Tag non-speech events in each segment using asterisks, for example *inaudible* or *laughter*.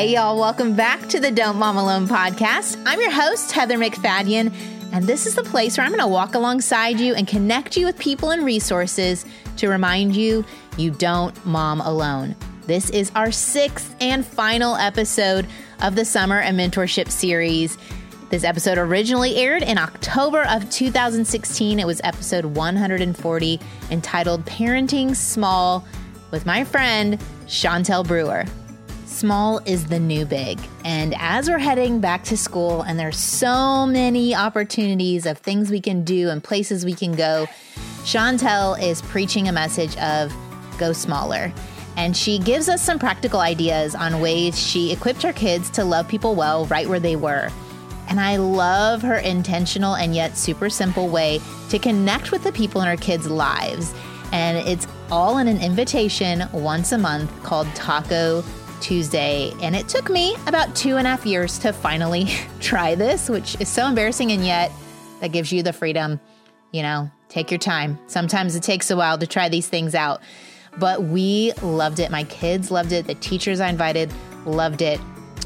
Hey, y'all, welcome back to the Don't Mom Alone podcast. I'm your host, Heather MacFadyen, and this is the place where I'm going to walk alongside you and connect you with people and resources to remind you you don't mom alone. This is our sixth and final episode of the Summer and Mentorship series. This episode originally aired in October of 2016. It was episode 140 entitled Parenting Small with my friend Shontell Brewer. Small is the new big. And as we're heading back to school, and there's so many opportunities of things we can do and places we can go, Shontell is preaching a message of go smaller. And she gives us some practical ideas on ways she equipped her kids to love people well right where they were. And I love her intentional and yet super simple way to connect with the people in her kids' lives. And it's all in an invitation once a month called Taco Tuesday. And it took me about two and a half years to finally *laughs* try this, which is so embarrassing. And yet that gives you the freedom, you know, take your time. Sometimes it takes a while to try these things out. But we loved it. My kids loved it. The teachers I invited loved it.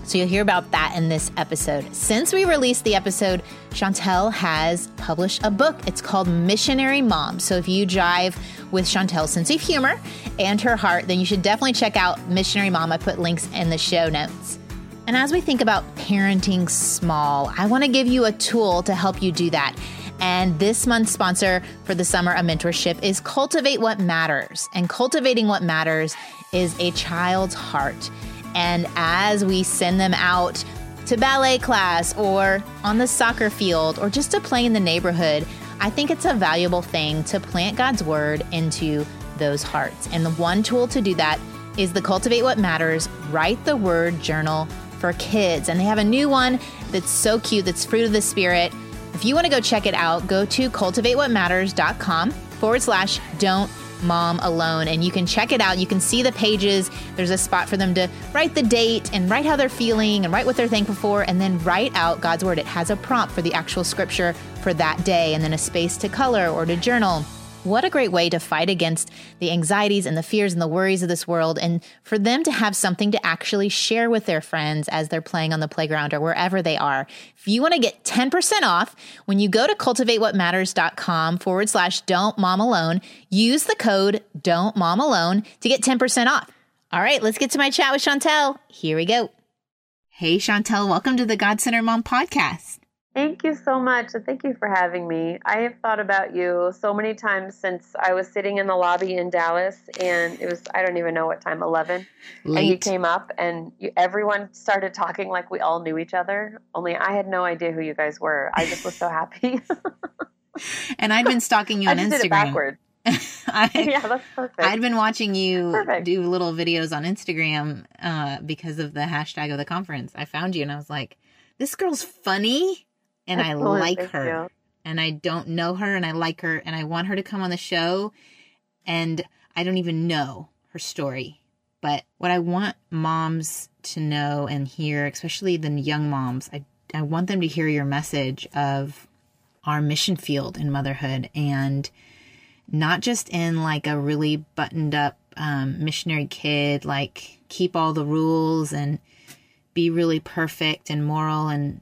So you'll hear about that in this episode. Since we released the episode, Shontell has published a book. It's called Missionary Mom. So if you drive with Shontell's sense of humor and her heart, then you should definitely check out Missionary Mom. I put links in the show notes. And as we think about parenting small, I want to give you a tool to help you do that. And this month's sponsor for the Summer of Mentorship is Cultivate What Matters. And cultivating what matters is a child's heart. And as we send them out to ballet class or on the soccer field or just to play in the neighborhood, I think it's a valuable thing to plant God's word into those hearts. And the one tool to do that is the Cultivate What Matters Write the Word Journal for Kids. And they have a new one that's so cute, that's Fruit of the Spirit. If you want to go check it out, go to cultivatewhatmatters.com forward slash don't mom alone and you can check it out. You can see the pages. There's a spot for them to write the date and write how they're feeling and write what they're thankful for and then write out god's word. It has a prompt for the actual scripture for that day and then a space to color or to journal what a great way to fight against the anxieties and the fears and the worries of this world, and for them to have something to actually share with their friends as they're playing on the playground or wherever they are. If you want to get 10% off when you go to cultivatewhatmatters.com forward slash don't mom alone, use the code don't mom alone to get 10% off. All right, let's get to my chat with Shontell. Here we go. Hey, Shontell, welcome to the God Centered Mom podcast. Thank you so much. And thank you for having me. I have thought about you so many times since I was sitting in the lobby in Dallas and it was, I don't even know what time, 11. Late. And you came up and you, everyone started talking like we all knew each other. Only I had no idea who you guys were. I just was so happy. *laughs* and I'd been stalking you on Instagram. Did it backward. *laughs* I, *laughs* yeah, that's perfect. I'd been watching you perfect. do little videos on Instagram uh, because of the hashtag of the conference. I found you and I was like, this girl's funny and I like her. You. And I don't know her and I like her and I want her to come on the show and I don't even know her story. But what I want moms to know and hear, especially the young moms, I I want them to hear your message of our mission field in motherhood and not just in like a really buttoned up um, missionary kid, like keep all the rules and be really perfect and moral and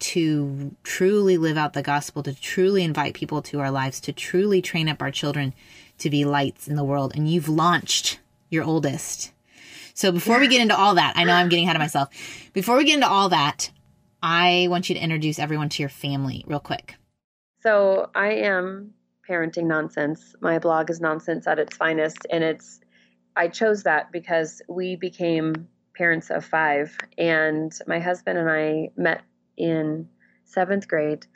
to truly live out the gospel, to truly invite people to our lives, to truly train up our children to be lights in the world. And you've launched your oldest. So before we get into all that, I know I'm getting ahead of myself. Before we get into all that, I want you to introduce everyone to your family real quick. So I am parenting nonsense. My blog is nonsense at its finest. And it's, I chose that because we became parents of five. And my husband and I met in seventh grade,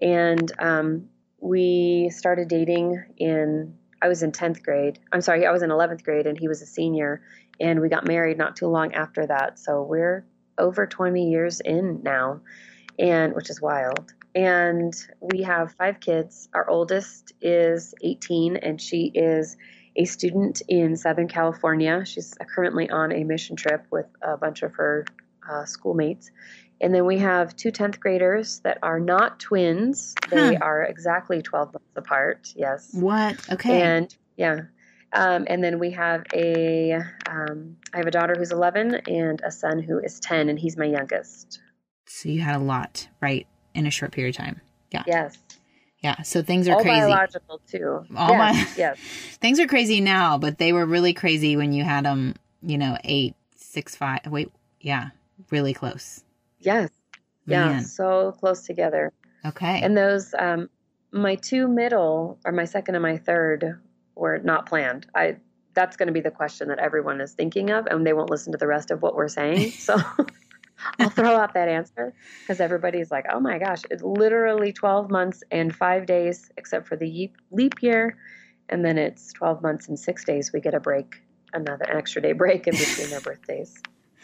and um, we started dating in. I was in tenth grade. I'm sorry, I was in eleventh grade, and he was a senior, and we got married not too long after that. So we're over 20 years in now, and which is wild. And we have five kids. Our oldest is 18, and she is a student in Southern California. She's currently on a mission trip with a bunch of her uh, schoolmates. And then we have two 10th graders that are not twins. They huh. are exactly 12 months apart. Yes. What? Okay. And yeah. Um, and then we have a, um, I have a daughter who's 11 and a son who is 10, and he's my youngest. So you had a lot, right, in a short period of time. Yeah. Yes. Yeah. So things are All crazy. biological too. All yes, my- yes. *laughs* Things are crazy now, but they were really crazy when you had them, you know, eight, six, five. Wait, yeah, really close. Yes. Yeah. Man. So close together. Okay. And those, um, my two middle, or my second and my third, were not planned. I that's going to be the question that everyone is thinking of, and they won't listen to the rest of what we're saying. *laughs* So *laughs* I'll throw out that answer because everybody's like, "Oh my gosh, it's literally 12 months and five days, except for the leap year, and then it's 12 months and six days. We get a break, another an extra day break in between their *laughs* birthdays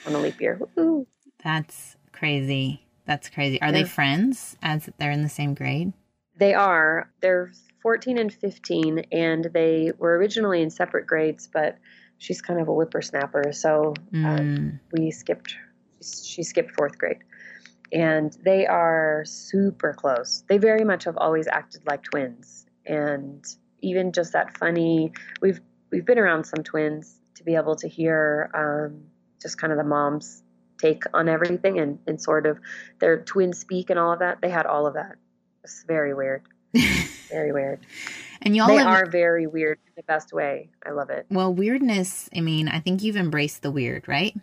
on a leap year. Woo-hoo. That's crazy. That's crazy. Are they Yeah. friends as they're in the same grade? They are. They're 14 and 15, and they were originally in separate grades, but she's kind of a whippersnapper, so uh, Mm. we skipped. She skipped fourth grade, and they are super close. They very much have always acted like twins, and even just that funny. We've we've been around some twins to be able to hear um, just kind of the mom's take on everything and, and sort of their twin speak and all of that. They had all of that. It's very weird. *laughs* Very weird. and y'all they live, are very weird in the best way. I love it. well, weirdness. I mean, I think you've embraced the weird, right?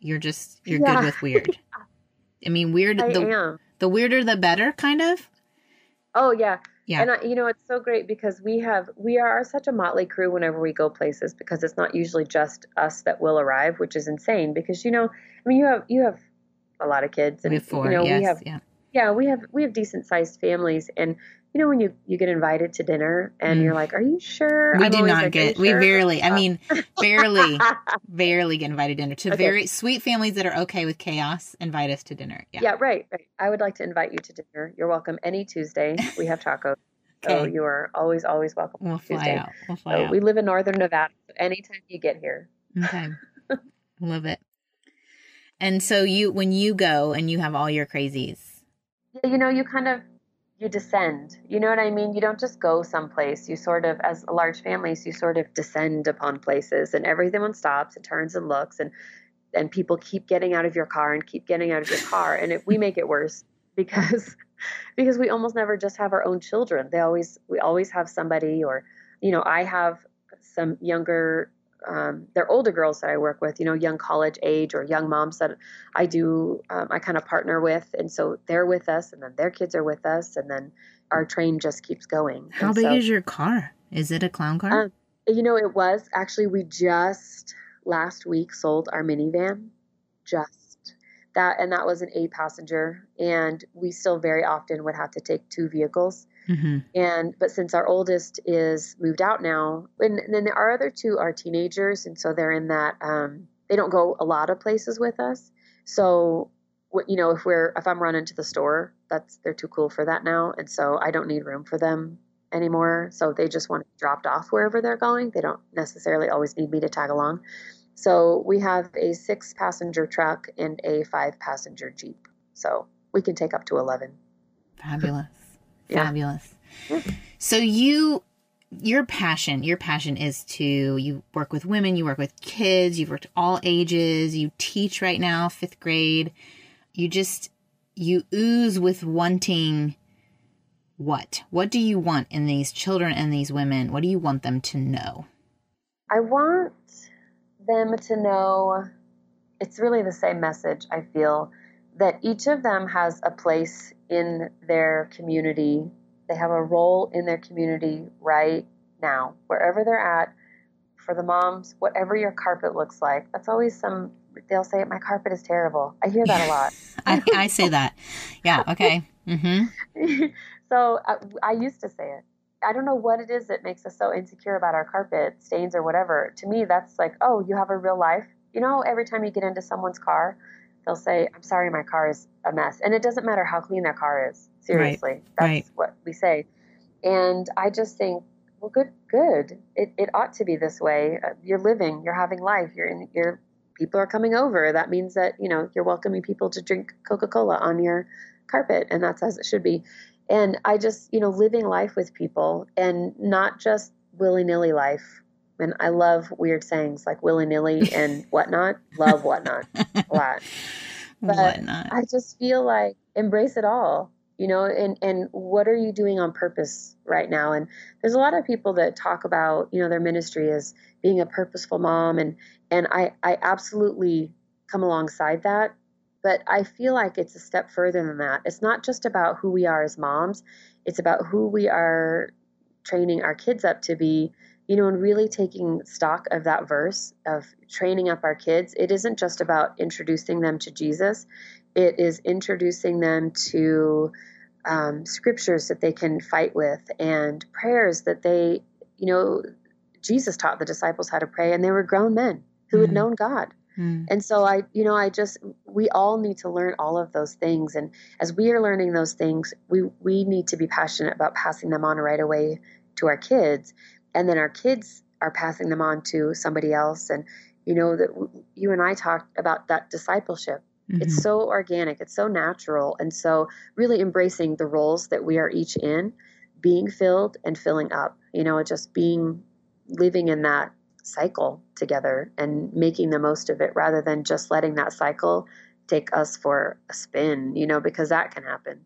You're just you're Yeah. good with weird. *laughs* I mean, weird. I the am. the weirder, the better, kind of. Oh yeah. Yeah. And I, you know, it's so great because we have we are such a motley crew whenever we go places because it's not usually just us that will arrive, which is insane because you know, I mean, you have you have a lot of kids and we have four. you know, yes. we have yeah. yeah, we have we have decent sized families and you know when you you get invited to dinner and Mm. you're like, "Are you sure?" We I'm do not like, "Are you get. We barely. I mean, *laughs* barely, *laughs* barely get invited to dinner. To Okay. very sweet families that are okay with chaos, invite us to dinner. Yeah. Yeah, right, right. I would like to invite you to dinner. You're welcome any Tuesday. We have tacos. *laughs* So Okay. you are always, always welcome. We'll fly Tuesday. out. We'll fly So out. we live in northern Nevada. So anytime you get here. Okay. Love it. And so you, when you go and you have all your crazies, You know, you kind of you descend. You know what I mean? You don't just go someplace. You sort of, as large families, you sort of descend upon places, and everyone stops and turns and looks, and and people keep getting out of your car and keep getting out of your car, and it, we make it worse *laughs* because because we almost never just have our own children. They always we always have somebody, or you know, I have some younger. Um, they're older girls that I work with, you know, young college age or young moms that I do, um, I kind of partner with. And so they're with us, and then their kids are with us, and then our train just keeps going. how And big so, is your car? Is it a clown car? Um, You know, it was actually, we just last week sold our minivan. Just that, and that was an eight passenger. And we still very often would have to take two vehicles. Hmm And but since our oldest is moved out now, and, and then our other two are teenagers, and so they're in that um, they don't go a lot of places with us. So you know, if we're if I'm running to the store, that's they're too cool for that now, and so I don't need room for them anymore. So they just want to be dropped off wherever they're going. They don't necessarily always need me to tag along. So we have a six passenger truck and a five passenger Jeep. So we can take up to 11. Fabulous. Yeah. Fabulous. Yeah. So you your passion, your passion is to you work with women, you work with kids, you've worked all ages, you teach right now, 5th grade. You just you ooze with wanting what? What do you want in these children and these women? What do you want them to know? I want them to know it's really the same message, I feel, that each of them has a place in their community. They have a role in their community right now, wherever they're at. For the moms, whatever your carpet looks like, that's always some, they'll say, My carpet is terrible. I hear that a lot. *laughs* I, I say that. Yeah, okay. Mm-hmm. *laughs* so I, I used to say it. I don't know what it is that makes us so insecure about our carpet stains or whatever. To me, that's like, oh, you have a real life. You know, every time you get into someone's car, they'll say, I'm sorry, my car is a mess. And it doesn't matter how clean their car is. Seriously. That's right. what we say. And I just think, well, good, good. It, it ought to be this way. Uh, you're living, you're having life, you're in, you're, people are coming over. That means that, you know, you're welcoming people to drink Coca Cola on your carpet. And that's as it should be. And I just, you know, living life with people and not just willy nilly life, And I love weird sayings like willy nilly and *laughs* whatnot. love whatnot a lot. *laughs* But whatnot. I just feel like embrace it all, you know, and, and what are you doing on purpose right now? And there's a lot of people that talk about, you know, their ministry as being a purposeful mom. And, and I, I absolutely come alongside that. But I feel like it's a step further than that. It's not just about who we are as moms, it's about who we are training our kids up to be, you know, and really taking stock of that verse of training up our kids. It isn't just about introducing them to Jesus, it is introducing them to um, scriptures that they can fight with and prayers that they, you know, Jesus taught the disciples how to pray, and they were grown men who mm. had known God. Mm. And so I, you know, I just we all need to learn all of those things and as we are learning those things, we we need to be passionate about passing them on right away to our kids and then our kids are passing them on to somebody else and you know that you and I talked about that discipleship. Mm-hmm. It's so organic, it's so natural and so really embracing the roles that we are each in, being filled and filling up. You know, just being living in that cycle together and making the most of it rather than just letting that cycle take us for a spin, you know, because that can happen.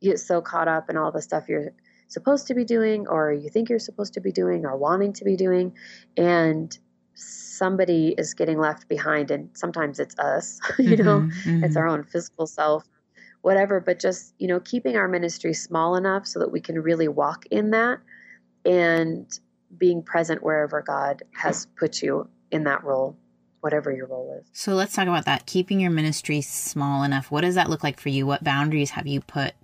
You get so caught up in all the stuff you're supposed to be doing or you think you're supposed to be doing or wanting to be doing and somebody is getting left behind and sometimes it's us *laughs* you know mm-hmm, mm-hmm. it's our own physical self whatever but just you know keeping our ministry small enough so that we can really walk in that and being present wherever God has put you in that role, whatever your role is. So let's talk about that. Keeping your ministry small enough. What does that look like for you? What boundaries have you put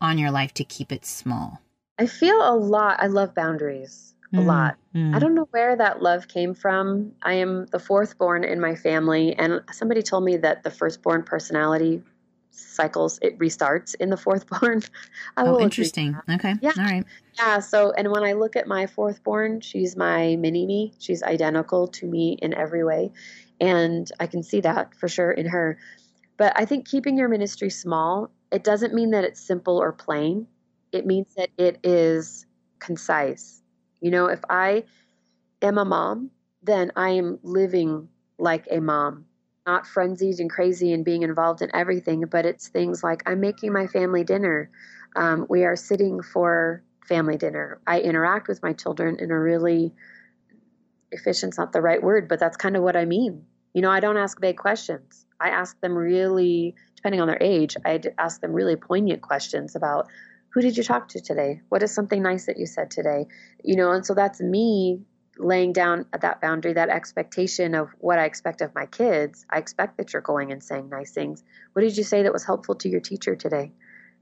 on your life to keep it small? I feel a lot. I love boundaries a mm, lot. Mm. I don't know where that love came from. I am the fourth born in my family, and somebody told me that the firstborn personality cycles it restarts in the fourth *laughs* born. oh, interesting. Okay. Yeah. All right. Yeah. So, and when I look at my fourth born, she's my mini me. She's identical to me in every way, and I can see that for sure in her. But I think keeping your ministry small, it doesn't mean that it's simple or plain. It means that it is concise. You know, if I am a mom, then I am living like a mom not frenzied and crazy and being involved in everything, but it's things like I'm making my family dinner. Um, we are sitting for family dinner. I interact with my children in a really efficient's not the right word, but that's kind of what I mean. You know, I don't ask vague questions. I ask them really, depending on their age, I ask them really poignant questions about who did you talk to today? What is something nice that you said today? You know, and so that's me laying down that boundary, that expectation of what I expect of my kids. I expect that you're going and saying nice things. What did you say that was helpful to your teacher today?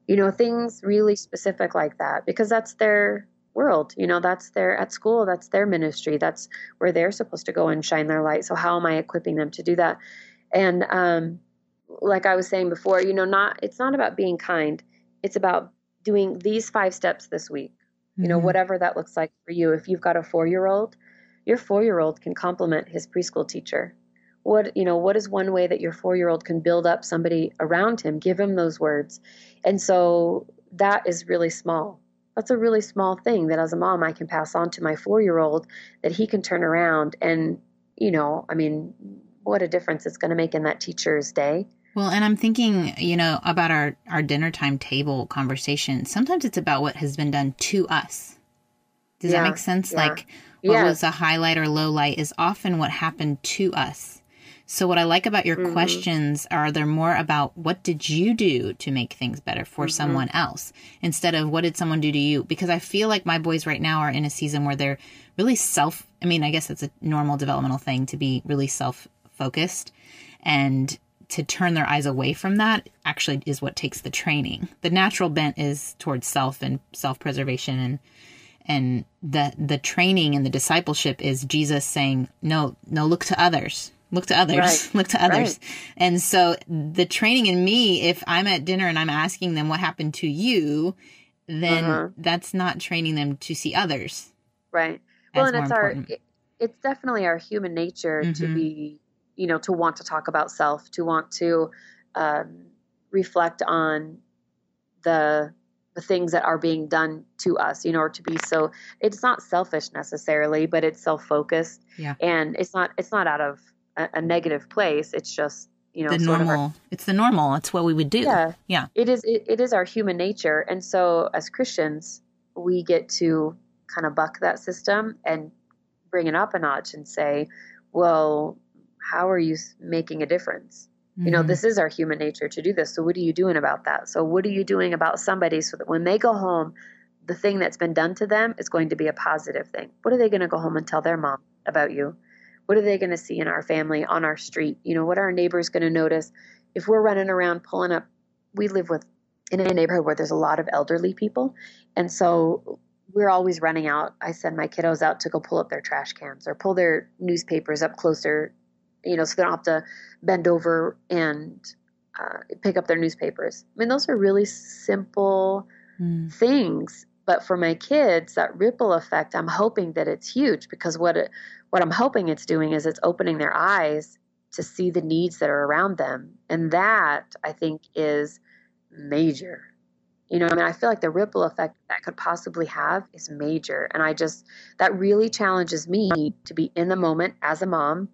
You know, things really specific like that because that's their world. You know, that's their at school, that's their ministry. That's where they're supposed to go and shine their light. So how am I equipping them to do that? And um like I was saying before, you know, not it's not about being kind. It's about doing these five steps this week. You know, mm-hmm. whatever that looks like for you. If you've got a 4-year-old, your four-year-old can compliment his preschool teacher what you know what is one way that your four-year-old can build up somebody around him give him those words and so that is really small that's a really small thing that as a mom i can pass on to my four-year-old that he can turn around and you know i mean what a difference it's going to make in that teacher's day well, and I'm thinking, you know, about our our dinner time table conversation. Sometimes it's about what has been done to us. Does yeah, that make sense? Yeah. Like what yes. was a highlight or low light is often what happened to us. So what I like about your mm-hmm. questions are they're more about what did you do to make things better for mm-hmm. someone else instead of what did someone do to you because I feel like my boys right now are in a season where they're really self I mean I guess it's a normal developmental thing to be really self focused and to turn their eyes away from that actually is what takes the training. The natural bent is towards self and self preservation and and the the training and the discipleship is Jesus saying, "No, no, look to others." Look to others. Right. *laughs* Look to others. Right. And so the training in me, if I'm at dinner and I'm asking them what happened to you, then uh-huh. that's not training them to see others. Right. Well, and it's important. our, it's definitely our human nature mm-hmm. to be, you know, to want to talk about self, to want to um, reflect on the the things that are being done to us, you know, or to be so it's not selfish necessarily, but it's self-focused. Yeah. And it's not it's not out of a, a negative place. It's just, you know, the normal. Our, it's the normal. It's what we would do. Yeah. Yeah. It is it, it is our human nature. And so as Christians, we get to kind of buck that system and bring it up a notch and say, well, how are you making a difference? Mm-hmm. You know, mm-hmm. this is our human nature to do this. So, what are you doing about that? So, what are you doing about somebody so that when they go home, the thing that's been done to them is going to be a positive thing? What are they going to go home and tell their mom about you? What are they going to see in our family, on our street? You know, what are our neighbors going to notice if we're running around pulling up? We live with in a neighborhood where there's a lot of elderly people. And so we're always running out. I send my kiddos out to go pull up their trash cans or pull their newspapers up closer you know, so they don't have to bend over and uh, pick up their newspapers. I mean, those are really simple mm. things, but for my kids, that ripple effect, I'm hoping that it's huge because what it, what I'm hoping it's doing is it's opening their eyes to see the needs that are around them, and that I think is major. You know, I mean, I feel like the ripple effect that could possibly have is major. And I just, that really challenges me to be in the moment as a mom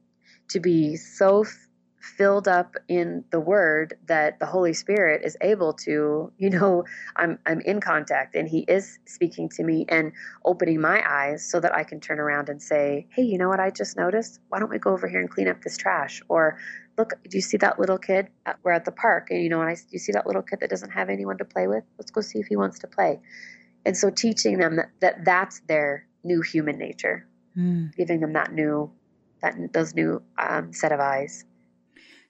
to be so f- filled up in the word that the holy spirit is able to you know *laughs* i'm i'm in contact and he is speaking to me and opening my eyes so that i can turn around and say hey you know what i just noticed? Why don't we go over here and clean up this trash? Or look do you see that little kid we're at the park and you know and i you see that little kid that doesn't have anyone to play with? Let's go see if he wants to play. And so teaching them that, that that's their new human nature. Mm. giving them that new that those new um, set of eyes.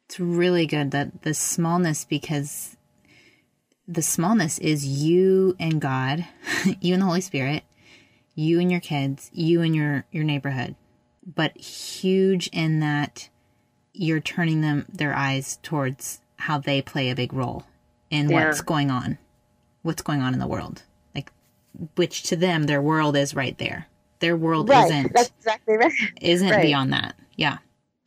It's really good that the smallness because the smallness is you and God, *laughs* you and the Holy Spirit, you and your kids, you and your your neighborhood, but huge in that you're turning them their eyes towards how they play a big role in yeah. what's going on, what's going on in the world, like which to them their world is right there. Their world right. isn't. That's exactly right. Isn't right. beyond that. Yeah.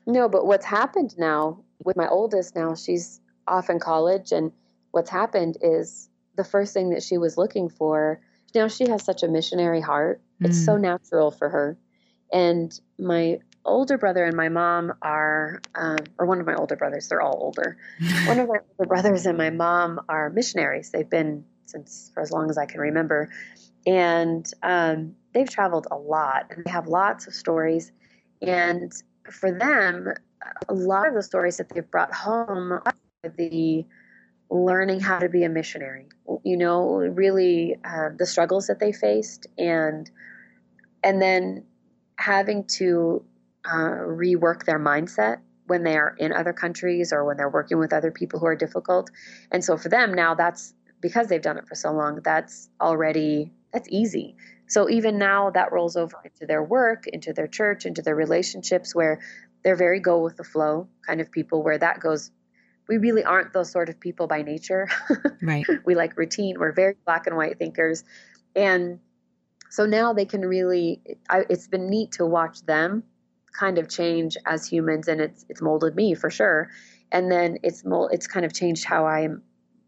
No, but what's happened now with my oldest now, she's off in college and what's happened is the first thing that she was looking for, now she has such a missionary heart. Mm. It's so mm. natural for her. And my older brother and my mom are, um, or one of my older brothers, they're all older. *laughs* one of my older brothers and my mom are missionaries. They've been since for as long as I can remember. And um, they've traveled a lot and they have lots of stories. And for them, a lot of the stories that they've brought home the learning how to be a missionary, you know, really uh, the struggles that they faced and and then having to uh, rework their mindset when they are in other countries or when they're working with other people who are difficult. And so for them now that's because they've done it for so long, that's already that's easy. So even now that rolls over into their work, into their church, into their relationships where they're very go with the flow kind of people where that goes we really aren't those sort of people by nature. *laughs* Right. we like routine. We're very black and white thinkers. And so now they can really I, it's been neat to watch them kind of change as humans and it's it's molded me for sure. And then it's mold, it's kind of changed how I'm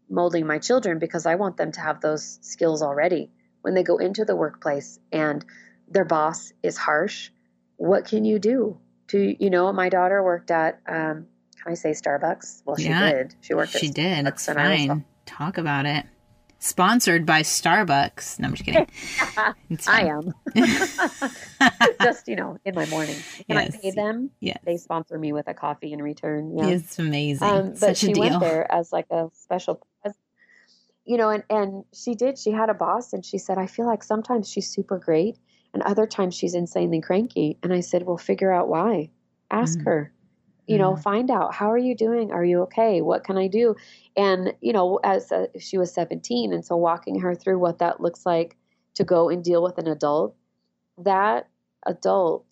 molding my children because I want them to have those skills already when they go into the workplace and their boss is harsh, what can you do? To you know, my daughter worked at um, can I say Starbucks? Well, she yeah, did. She worked. She did. Starbucks it's fine. Talk about it. Sponsored by Starbucks. No, I'm just kidding. *laughs* I am. *laughs* *laughs* just you know, in my morning. Can yes. I pay them? Yeah. They sponsor me with a coffee in return. Yeah. It's amazing. Um, but Such she went there as like a special you know, and, and she did, she had a boss and she said, I feel like sometimes she's super great and other times she's insanely cranky. And I said, well, figure out why. Ask mm-hmm. her, you know, mm-hmm. find out how are you doing? Are you okay? What can I do? And, you know, as a, she was 17. And so walking her through what that looks like to go and deal with an adult, that adult,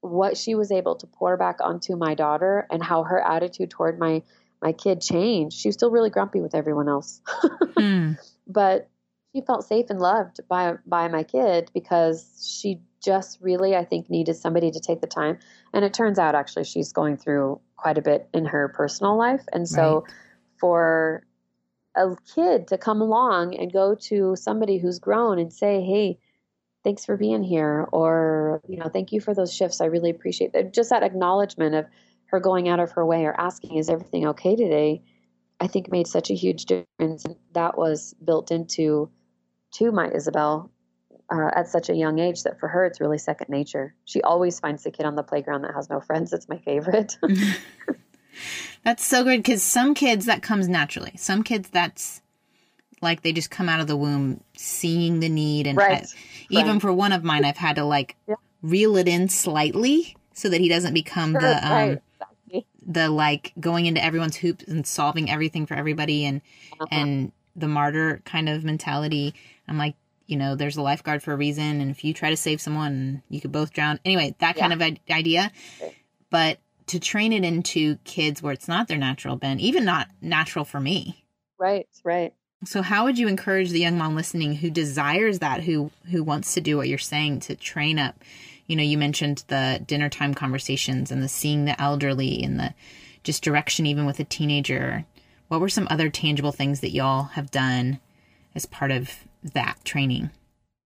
what she was able to pour back onto my daughter and how her attitude toward my my kid changed. She was still really grumpy with everyone else. *laughs* mm. But she felt safe and loved by by my kid because she just really I think needed somebody to take the time. And it turns out actually she's going through quite a bit in her personal life. And so right. for a kid to come along and go to somebody who's grown and say, "Hey, thanks for being here," or you know, "Thank you for those shifts. I really appreciate that." Just that acknowledgement of her going out of her way or asking, "Is everything okay today?" I think made such a huge difference. That was built into to my Isabel uh, at such a young age that for her it's really second nature. She always finds the kid on the playground that has no friends. It's my favorite. *laughs* *laughs* that's so good because some kids that comes naturally. Some kids that's like they just come out of the womb seeing the need and right. I, even right. for one of mine I've had to like *laughs* yeah. reel it in slightly so that he doesn't become sure, the um, right. The like going into everyone's hoops and solving everything for everybody and uh-huh. and the martyr kind of mentality. I'm like you know, there's a lifeguard for a reason, and if you try to save someone, you could both drown. Anyway, that kind of idea. But to train it into kids where it's not their natural bent, even not natural for me. Right, right. So how would you encourage the young mom listening who desires that, who who wants to do what you're saying to train up? You know, you mentioned the dinner time conversations and the seeing the elderly and the just direction even with a teenager. What were some other tangible things that y'all have done as part of that training?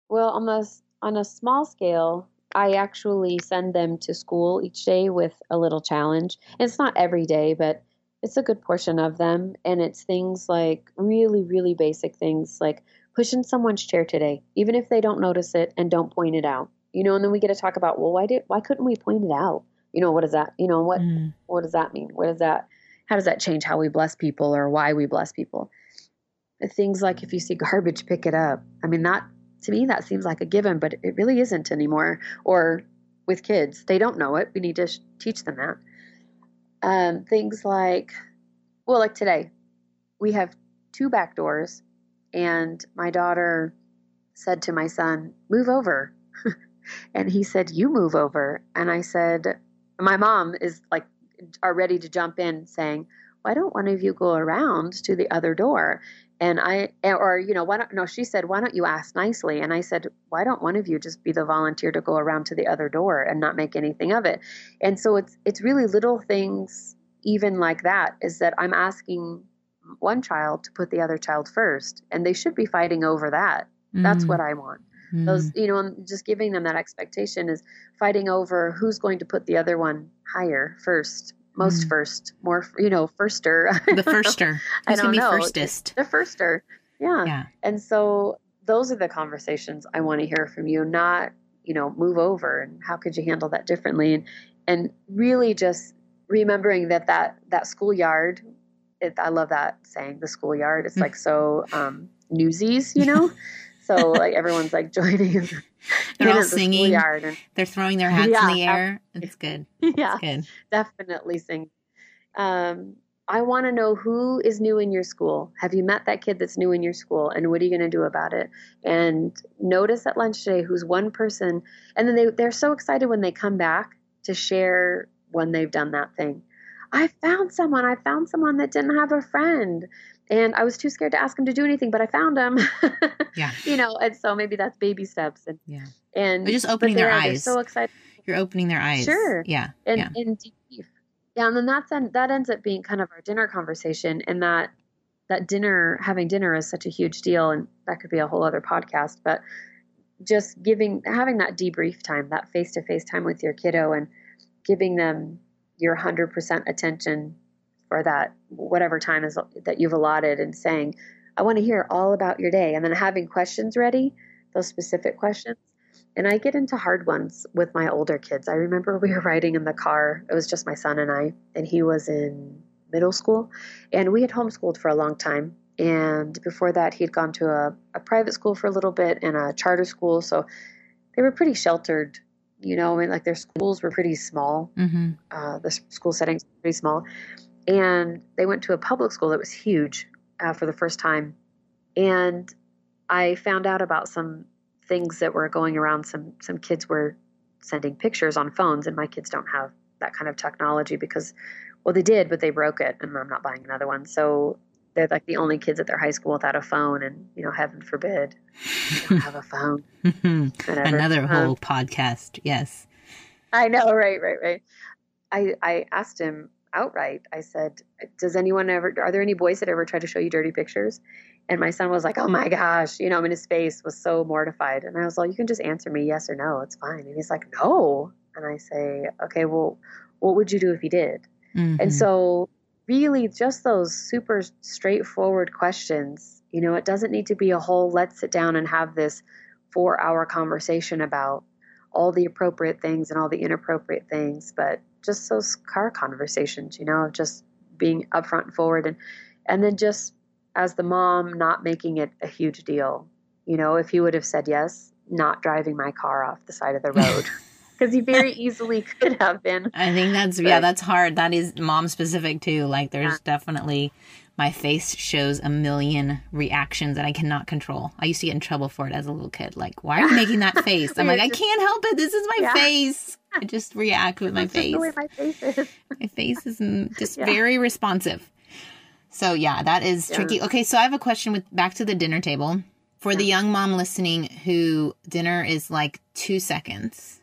Well, on a, on a small scale, I actually send them to school each day with a little challenge. It's not every day, but it's a good portion of them. And it's things like really, really basic things like pushing someone's chair today, even if they don't notice it and don't point it out. You know, and then we get to talk about, well, why did why couldn't we point it out? You know, what does that you know, what mm. what does that mean? What does that how does that change how we bless people or why we bless people? things like if you see garbage, pick it up. I mean, that to me, that seems like a given, but it really isn't anymore. Or with kids, they don't know it. We need to sh- teach them that. Um, things like, well, like today, we have two back doors, and my daughter said to my son, Move over. *laughs* and he said, You move over. And I said, My mom is like, are ready to jump in saying, why don't one of you go around to the other door? And I, or, you know, why don't, no, she said, why don't you ask nicely? And I said, why don't one of you just be the volunteer to go around to the other door and not make anything of it? And so it's, it's really little things, even like that, is that I'm asking one child to put the other child first. And they should be fighting over that. That's mm-hmm. what I want. Mm. Those, you know, just giving them that expectation is fighting over who's going to put the other one higher first most mm. first, more you know, firster. *laughs* The firster. I don't know. Firstest. The firster. Yeah. yeah. And so those are the conversations I want to hear from you, not you know move over and how could you handle that differently and and really just remembering that that that schoolyard it, i love that saying the schoolyard it's mm. like so um newsies you know *laughs* so like everyone's like *laughs* joining they're all singing. And, they're throwing their hats yeah, in the air. It's good. *laughs* Yeah, it's good. Definitely sing. Um, I want to know who is new in your school. Have you met that kid that's new in your school, and what are you going to do about it? And notice at lunch today who's one person, and then they they're so excited when they come back to share when they've done that thing. I found someone. I found someone that didn't have a friend and I was too scared to ask him to do anything, but I found him. *laughs* yeah. You know, and so maybe that's baby steps. And yeah. And they're just opening their eyes. so excited. You're opening their eyes. Sure. Yeah. And yeah. and deep. Yeah, and then that's that ends up being kind of our dinner conversation, and that that dinner having dinner is such a huge deal, and that could be a whole other podcast. But just giving having that debrief time, that face to face time with your kiddo, and giving them your hundred percent attention for that whatever time is that you've allotted and saying i want to hear all about your day and then having questions ready those specific questions. And i get into hard ones with my older kids. I remember we were riding in the car it was just my son and i and he was in middle school and we had homeschooled for a long time. And before that he'd gone to a, a private school for a little bit and a charter school so they were pretty sheltered you know I mean, like their schools were pretty small. Mm-hmm. uh, the school settings were pretty small and they went to a public school that was huge uh, for the first time. And I found out about some things that were going around. Some some kids were sending pictures on phones, and my kids don't have that kind of technology because, well, they did, but they broke it, and I'm not buying another one. So they're like the only kids at their high school without a phone, and you know, heaven forbid, they don't have a phone. *laughs* Another um, whole podcast, yes. I know, right, right, right. I I asked him outright. I said, Does anyone ever, are there any boys that ever try to show you dirty pictures? And my son was like, Oh my gosh, you know, I mean, his face was so mortified. And I was like, You can just answer me yes or no. It's fine. And he's like, No. And I say, Okay, well, what would you do if he did? Mm-hmm. And so, really, just those super straightforward questions, you know, it doesn't need to be a whole let's sit down and have this four hour conversation about all the appropriate things and all the inappropriate things, but just those car conversations, you know, of just being upfront and forward and and then just as the mom not making it a huge deal. You know, if he would have said yes, not driving my car off the side of the road. *laughs* Because he very easily could have been. I think that's but, yeah, that's hard. That is mom specific too. Like there's yeah. definitely my face shows a million reactions that I cannot control. I used to get in trouble for it as a little kid. Like, why are you making that *laughs* face? I'm like, I can't help it. This is my yeah. face. I *laughs* just react with my face. my face is. my face is *laughs* just yeah. very responsive. So yeah, that is yeah. tricky. Okay, so I have a question with back to the dinner table. For the young mom listening who dinner is like two seconds.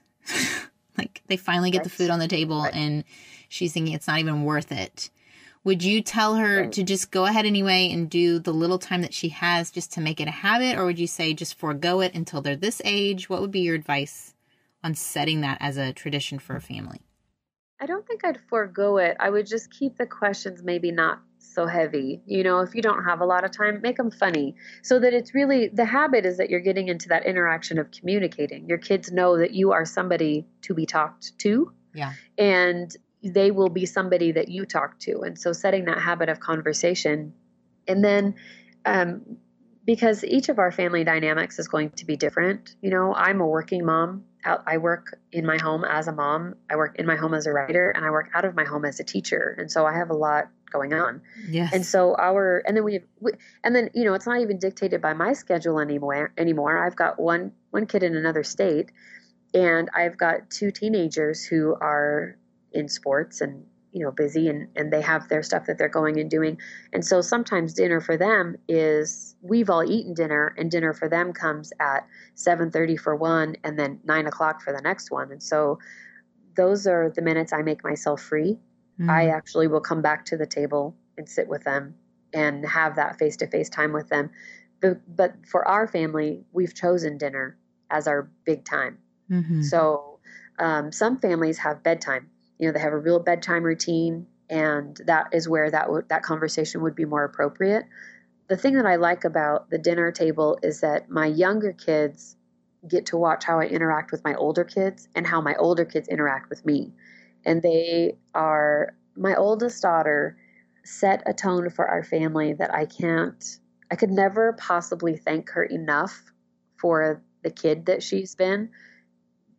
like they finally get right. the food on the table right. and she's thinking it's not even worth it would you tell her right. to just go ahead anyway and do the little time that she has just to make it a habit? Or would you say just forego it until they're this age? What would be your advice on setting that as a tradition for a family? I don't think I'd forego it. I would just keep the questions maybe not so heavy. You know, if you don't have a lot of time, make them funny so that it's really the habit is that you're getting into that interaction of communicating. Your kids know that you are somebody to be talked to. Yeah. And they will be somebody that you talk to. And so setting that habit of conversation. And then, um, because each of our family dynamics is going to be different. You know, I'm a working mom. I work in my home as a mom. I work in my home as a writer, and I work out of my home as a teacher. And so I have a lot going on. Yes. And so our and then we, we and then you know it's not even dictated by my schedule anymore. Anymore, I've got one one kid in another state, and I've got two teenagers who are in sports and you know busy and and they have their stuff that they're going and doing. And so sometimes dinner for them is we've all eaten dinner and dinner for them comes at 7.30 for one and then 9 o'clock for the next one. And so those are the minutes i make myself free. Mm. i actually will come back to the table and sit with them and have that face-to-face time with them. But, but for our family we've chosen dinner as our big time. Mm-hmm. so um, some families have bedtime you know they have a real bedtime routine and that is where that w- that conversation would be more appropriate. The thing that i like about the dinner table is that my younger kids get to watch how i interact with my older kids and how my older kids interact with me. And they are my oldest daughter set a tone for our family that i can't i could never possibly thank her enough for the kid that she's been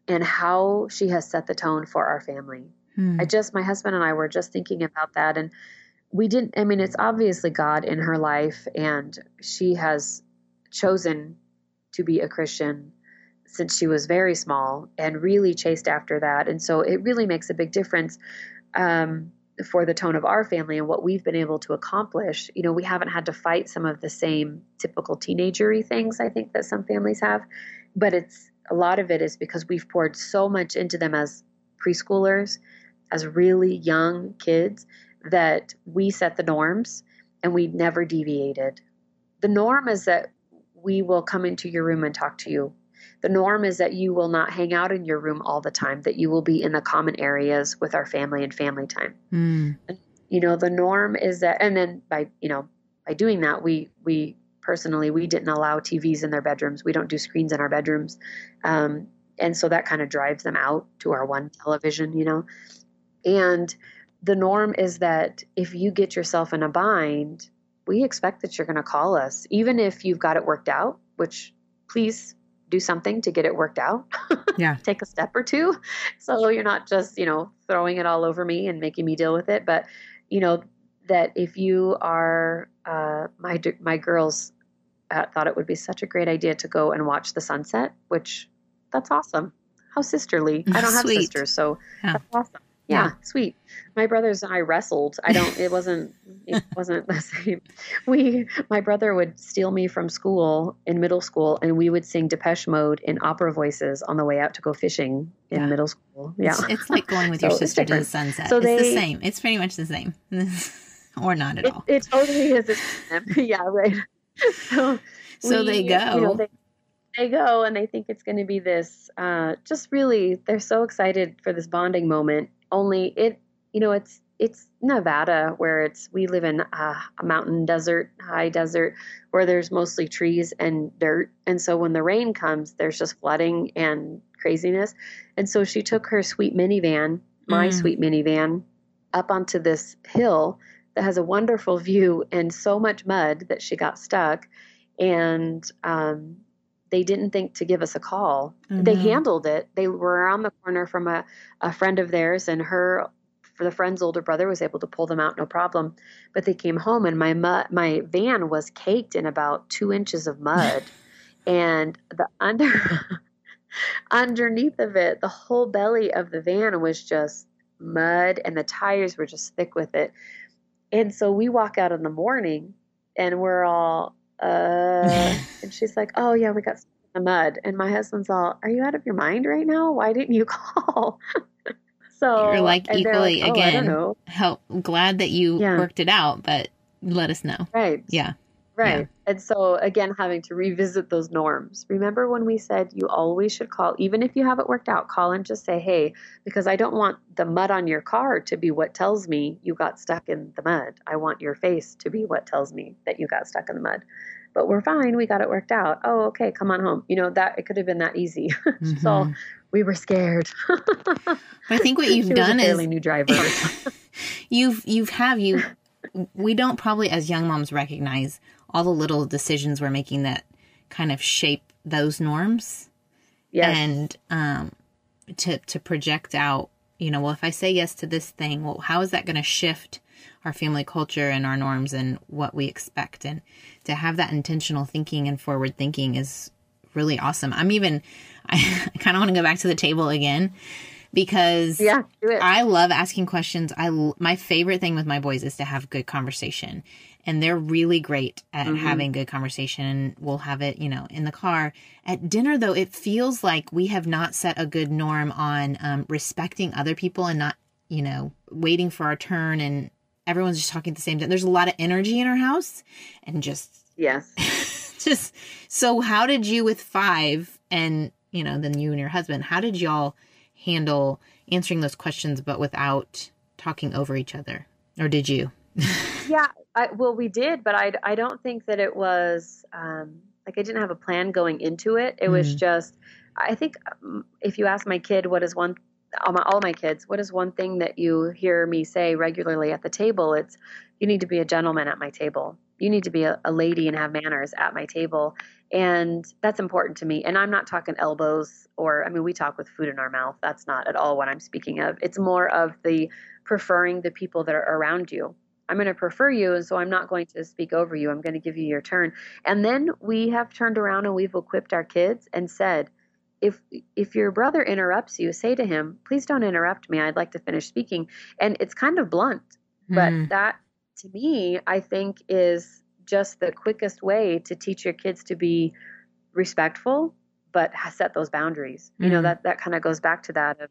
and how she has set the tone for our family Hmm. I just, my husband and I were just thinking about that. And we didn't, I mean, it's obviously God in her life, and she has chosen to be a Christian since she was very small and really chased after that. And so it really makes a big difference um, for the tone of our family and what we've been able to accomplish. You know, we haven't had to fight some of the same typical teenagery things I think that some families have, but it's a lot of it is because we've poured so much into them as preschoolers as really young kids that we set the norms and we never deviated. The norm is that we will come into your room and talk to you. The norm is that you will not hang out in your room all the time, that you will be in the common areas with our family and family time. Mm. You know, the norm is that, and then by, you know, by doing that, we, we personally, we didn't allow TVs in their bedrooms. We don't do screens in our bedrooms. Um, and so that kind of drives them out to our one television, you know. And the norm is that if you get yourself in a bind, we expect that you're going to call us, even if you've got it worked out, which please do something to get it worked out. *laughs* Yeah. Take a step or two. So you're not just, you know, throwing it all over me and making me deal with it. But, you know, that if you are, uh, my, my girls uh, thought it would be such a great idea to go and watch the sunset, which that's awesome. How sisterly. I don't have *laughs* sisters, so yeah. that's awesome. Yeah, yeah, sweet. My brothers and I wrestled. I don't. It wasn't. It *laughs* wasn't the same. We. My brother would steal me from school in middle school, and we would sing Depeche Mode in opera voices on the way out to go fishing in Yeah. middle school. Yeah. It's, it's like going with *laughs* your So it's sister to the sunset. So it's the same. It's pretty much the same. *laughs* or not at it, all. it totally is. yeah, right. So, So they you know, go. they, they go and they think it's going to be this. Uh, just really, they're so excited for this bonding moment. Only it, you know, it's it's Nevada where it's we live in uh, a mountain desert, high desert, where there's mostly trees and dirt. And so when the rain comes, there's just flooding and craziness. And so she took her sweet minivan, my Mm. sweet minivan, up onto this hill that has a wonderful view and so much mud that she got stuck. And um, they didn't think to give us a call. They Mhm. handled it. They were around the corner from a, a friend of theirs, and her, for the friend's older brother, was able to pull them out no problem. But they came home, and my mud, my van was caked in about two inches of mud, *laughs* and the under *laughs* underneath of it, the whole belly of the van was just mud, and the tires were just thick with it. And so we walk out in the morning, and we're all, uh, and she's like, "Oh yeah, we got stuck in the mud." And my husband's all, "Are you out of your mind right now? Why didn't you *laughs* call?" so You're like equally "Oh, again. Help. Glad that you Yeah. worked it out, but let us know. Right. Yeah. Right. Yeah. And so again, having to revisit those norms. Remember when we said you always should call, even if you haven't worked out, call and just say, hey, because I don't want the mud on your car to be what tells me you got stuck in the mud. I want your face to be what tells me that you got stuck in the mud. But we're fine. We got it worked out. Oh, okay. Come on home. You know, that it could have been that easy. *laughs* so Mhm. we were scared. *laughs* I think what you've done is new driver. *laughs* you've you've have you we don't probably as young moms recognize all the little decisions we're making that kind of shape those norms yes. and um to to project out you know well if i say yes to this thing well how is that going to shift our family culture and our norms and what we expect and to have that intentional thinking and forward thinking is really awesome i'm even *laughs* i, kind of want to go back to the table again because yeah, do it. I love asking questions. I my favorite thing with my boys is to have good conversation, and they're really great at Mhm. having good conversation. And we'll have it, you know, in the car. At dinner, though, it feels like we have not set a good norm on um, respecting other people and not, you know, waiting for our turn. And everyone's just talking at the same time. There's a lot of energy in our house, and just yes. *laughs* just so how did you with five and you know then you and your husband how did y'all handle answering those questions but without talking over each other or did you *laughs* yeah I, well we did but I, I don't think that it was um, like i didn't have a plan going into it. It was Mm. just i think um, if you ask my kid what is one all my, all my kids what is one thing that you hear me say regularly at the table? It's you need to be a gentleman at my table. You need to be a, a lady and have manners at my table. And that's important to me. And i'm not talking elbows or i mean we talk with food in our mouth. That's not at all what i'm speaking of. It's more of the preferring the people that are around you I'm going to prefer you, and so I'm not going to speak over you. I'm going to give you your turn. And then we have turned around and we've equipped our kids and said, if if your brother interrupts you, say to him, "Please don't interrupt me. I'd like to finish speaking." And it's kind of blunt, but Hmm. that to me, I think is just the quickest way to teach your kids to be respectful, but set those boundaries. You know Mhm. that that kind of goes back to that of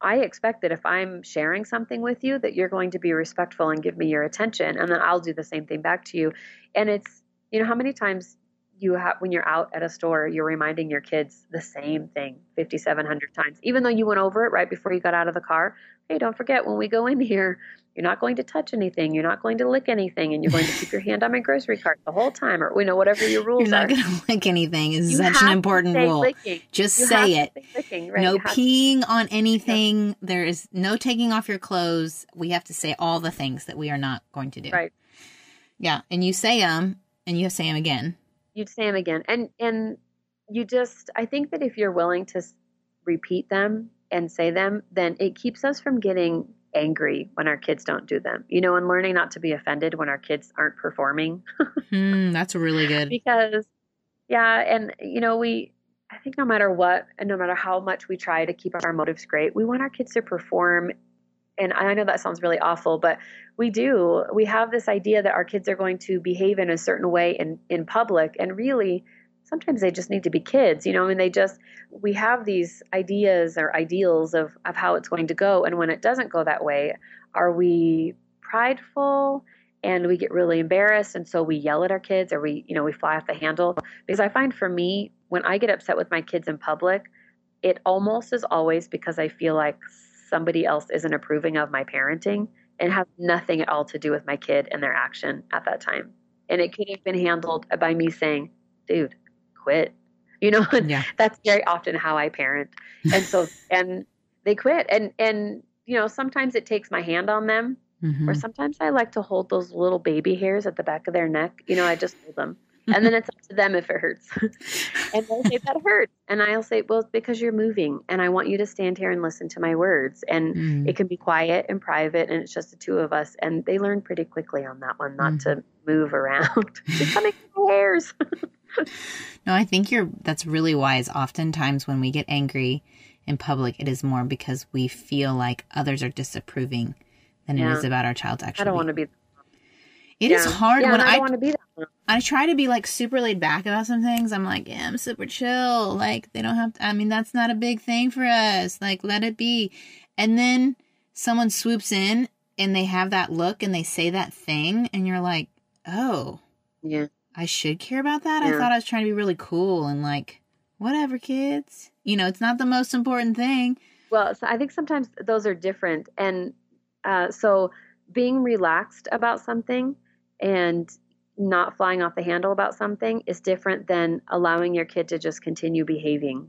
I expect that if I'm sharing something with you, that you're going to be respectful and give me your attention, and then I'll do the same thing back to you. And it's, you know, how many times you have when you're out at a store, you're reminding your kids the same thing 5,700 times, even though you went over it right before you got out of the car. Hey, don't forget when we go in here, you're not going to touch anything, you're not going to lick anything, and you're going to keep your hand on my grocery cart the whole time, or you know whatever your *laughs* rules are. you're not are. going *laughs* to lick anything is You such an important rule licking. just You say it say licking, right? no You have to- peeing on *laughs* anything there is no taking off your clothes we have to say all the things that we are not going to do Right. yeah and you say them and you say them again you'd say them again and and you just i think that if you're willing to repeat them and say them then it keeps us from getting angry when our kids don't do them you know and learning not to be offended when our kids aren't performing. *laughs* Hmm, that's really good. Because yeah and you know we i think no matter what and no matter how much we try to keep our motives great we want our kids to perform. And i know that sounds really awful but we do. We have this idea that our kids are going to behave in a certain way in in public. And really sometimes they just need to be kids, you know, I mean, they just, we have these ideas or ideals of, of how it's going to go. And when it doesn't go that way, are we prideful and we get really embarrassed? And so we yell at our kids or we, you know, we fly off the handle. Because I find for me, when I get upset with my kids in public, it almost is always because I feel like somebody else isn't approving of my parenting and has nothing at all to do with my kid and their action at that time. And it could have been handled by me saying, dude, quit. You know, *laughs* yeah. that's very often how I parent. And so, *laughs* and they quit. And, and, you know, sometimes it takes my hand on them, mm-hmm. or sometimes I like to hold those little baby hairs at the back of their neck. You know, I just hold them and then *laughs* it's up to them if it hurts. and they'll say that hurts, and I'll say, well, it's because you're moving, and I want you to stand here and listen to my words. And mm. it can be quiet and private, and it's just the two of us. And they learn pretty quickly on that one, not mm. to move around. Becoming hairs. No, I think you're. That's really wise. Oftentimes, when we get angry in public, it is more because we feel like others are disapproving than yeah. it is about our child's actually. I don't want to be it yeah. is hard yeah, when I, I want to be that. I try to be like super laid back about some things. I'm like, yeah, I'm super chill. Like they don't have to, I mean, that's not a big thing for us. Like let it be. And then someone swoops in and they have that look and they say that thing and you're like, "Oh. Yeah. I should care about that." Yeah. I thought I was trying to be really cool and like, whatever, kids. You know, it's not the most important thing. Well, so I think sometimes those are different and uh, so being relaxed about something and not flying off the handle about something is different than allowing your kid to just continue behaving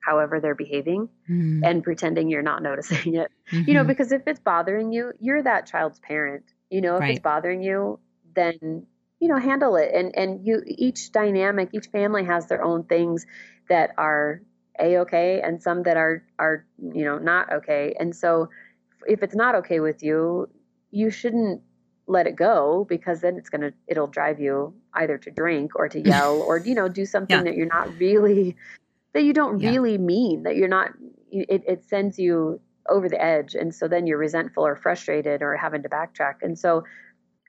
however they're behaving mm-hmm. and pretending you're not noticing it. Mm-hmm. You know, mm-hmm. because if it's bothering you, you're that child's parent. You know, if right. it's bothering you, then you know, handle it. And and you each dynamic, each family has their own things that are a okay and some that are are you know not okay. And so if it's not okay with you, you shouldn't let it go because then it's going to it'll drive you either to drink or to *laughs* yell or you know do something yeah. that you're not really that you don't yeah. really mean that you're not it, it sends you over the edge and so then you're resentful or frustrated or having to backtrack and so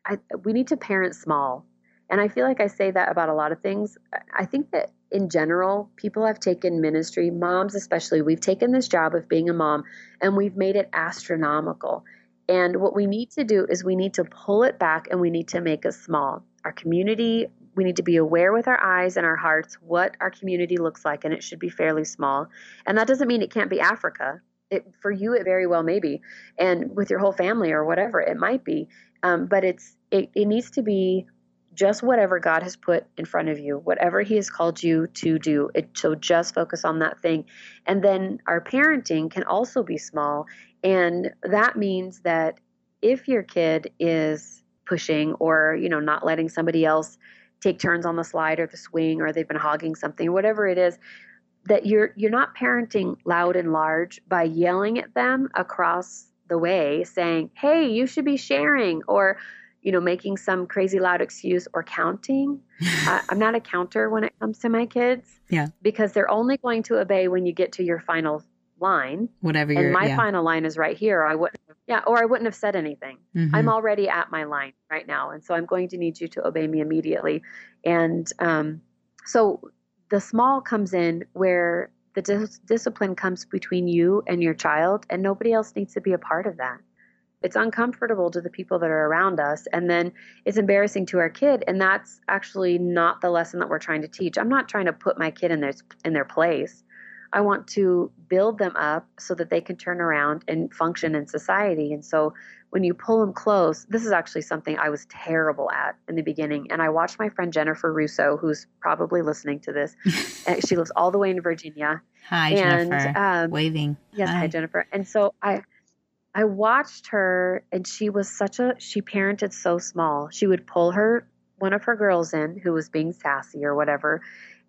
I, we need to parent small and i feel like i say that about a lot of things i think that in general people have taken ministry moms especially we've taken this job of being a mom and we've made it astronomical and what we need to do is we need to pull it back and we need to make it small. Our community, we need to be aware with our eyes and our hearts what our community looks like, and it should be fairly small. And that doesn't mean it can't be Africa. It, for you, it very well may be, and with your whole family or whatever, it might be. Um, but it's it, it needs to be just whatever God has put in front of you, whatever He has called you to do. It, so just focus on that thing. And then our parenting can also be small. And that means that if your kid is pushing or, you know, not letting somebody else take turns on the slide or the swing or they've been hogging something, whatever it is, that you're you're not parenting loud and large by yelling at them across the way saying, "Hey, you should be sharing," or you know, making some crazy loud excuse or counting. *laughs* uh, I'm not a counter when it comes to my kids. Yeah. Because they're only going to obey when you get to your final line. Whatever and my yeah. final line is right here. I wouldn't, yeah, or I wouldn't have said anything. Mm-hmm. I'm already at my line right now, and so I'm going to need you to obey me immediately. And um, so the small comes in where the dis- discipline comes between you and your child, and nobody else needs to be a part of that. It's uncomfortable to the people that are around us, and then it's embarrassing to our kid. And that's actually not the lesson that we're trying to teach. I'm not trying to put my kid in their in their place. I want to build them up so that they can turn around and function in society. And so when you pull them close, this is actually something I was terrible at in the beginning. And I watched my friend Jennifer Russo, who's probably listening to this. *laughs* she lives all the way in Virginia. Hi, and, Jennifer. Um, Waving. Yes, hi. hi, Jennifer. And so I, I watched her, and she was such a she parented so small. She would pull her one of her girls in who was being sassy or whatever,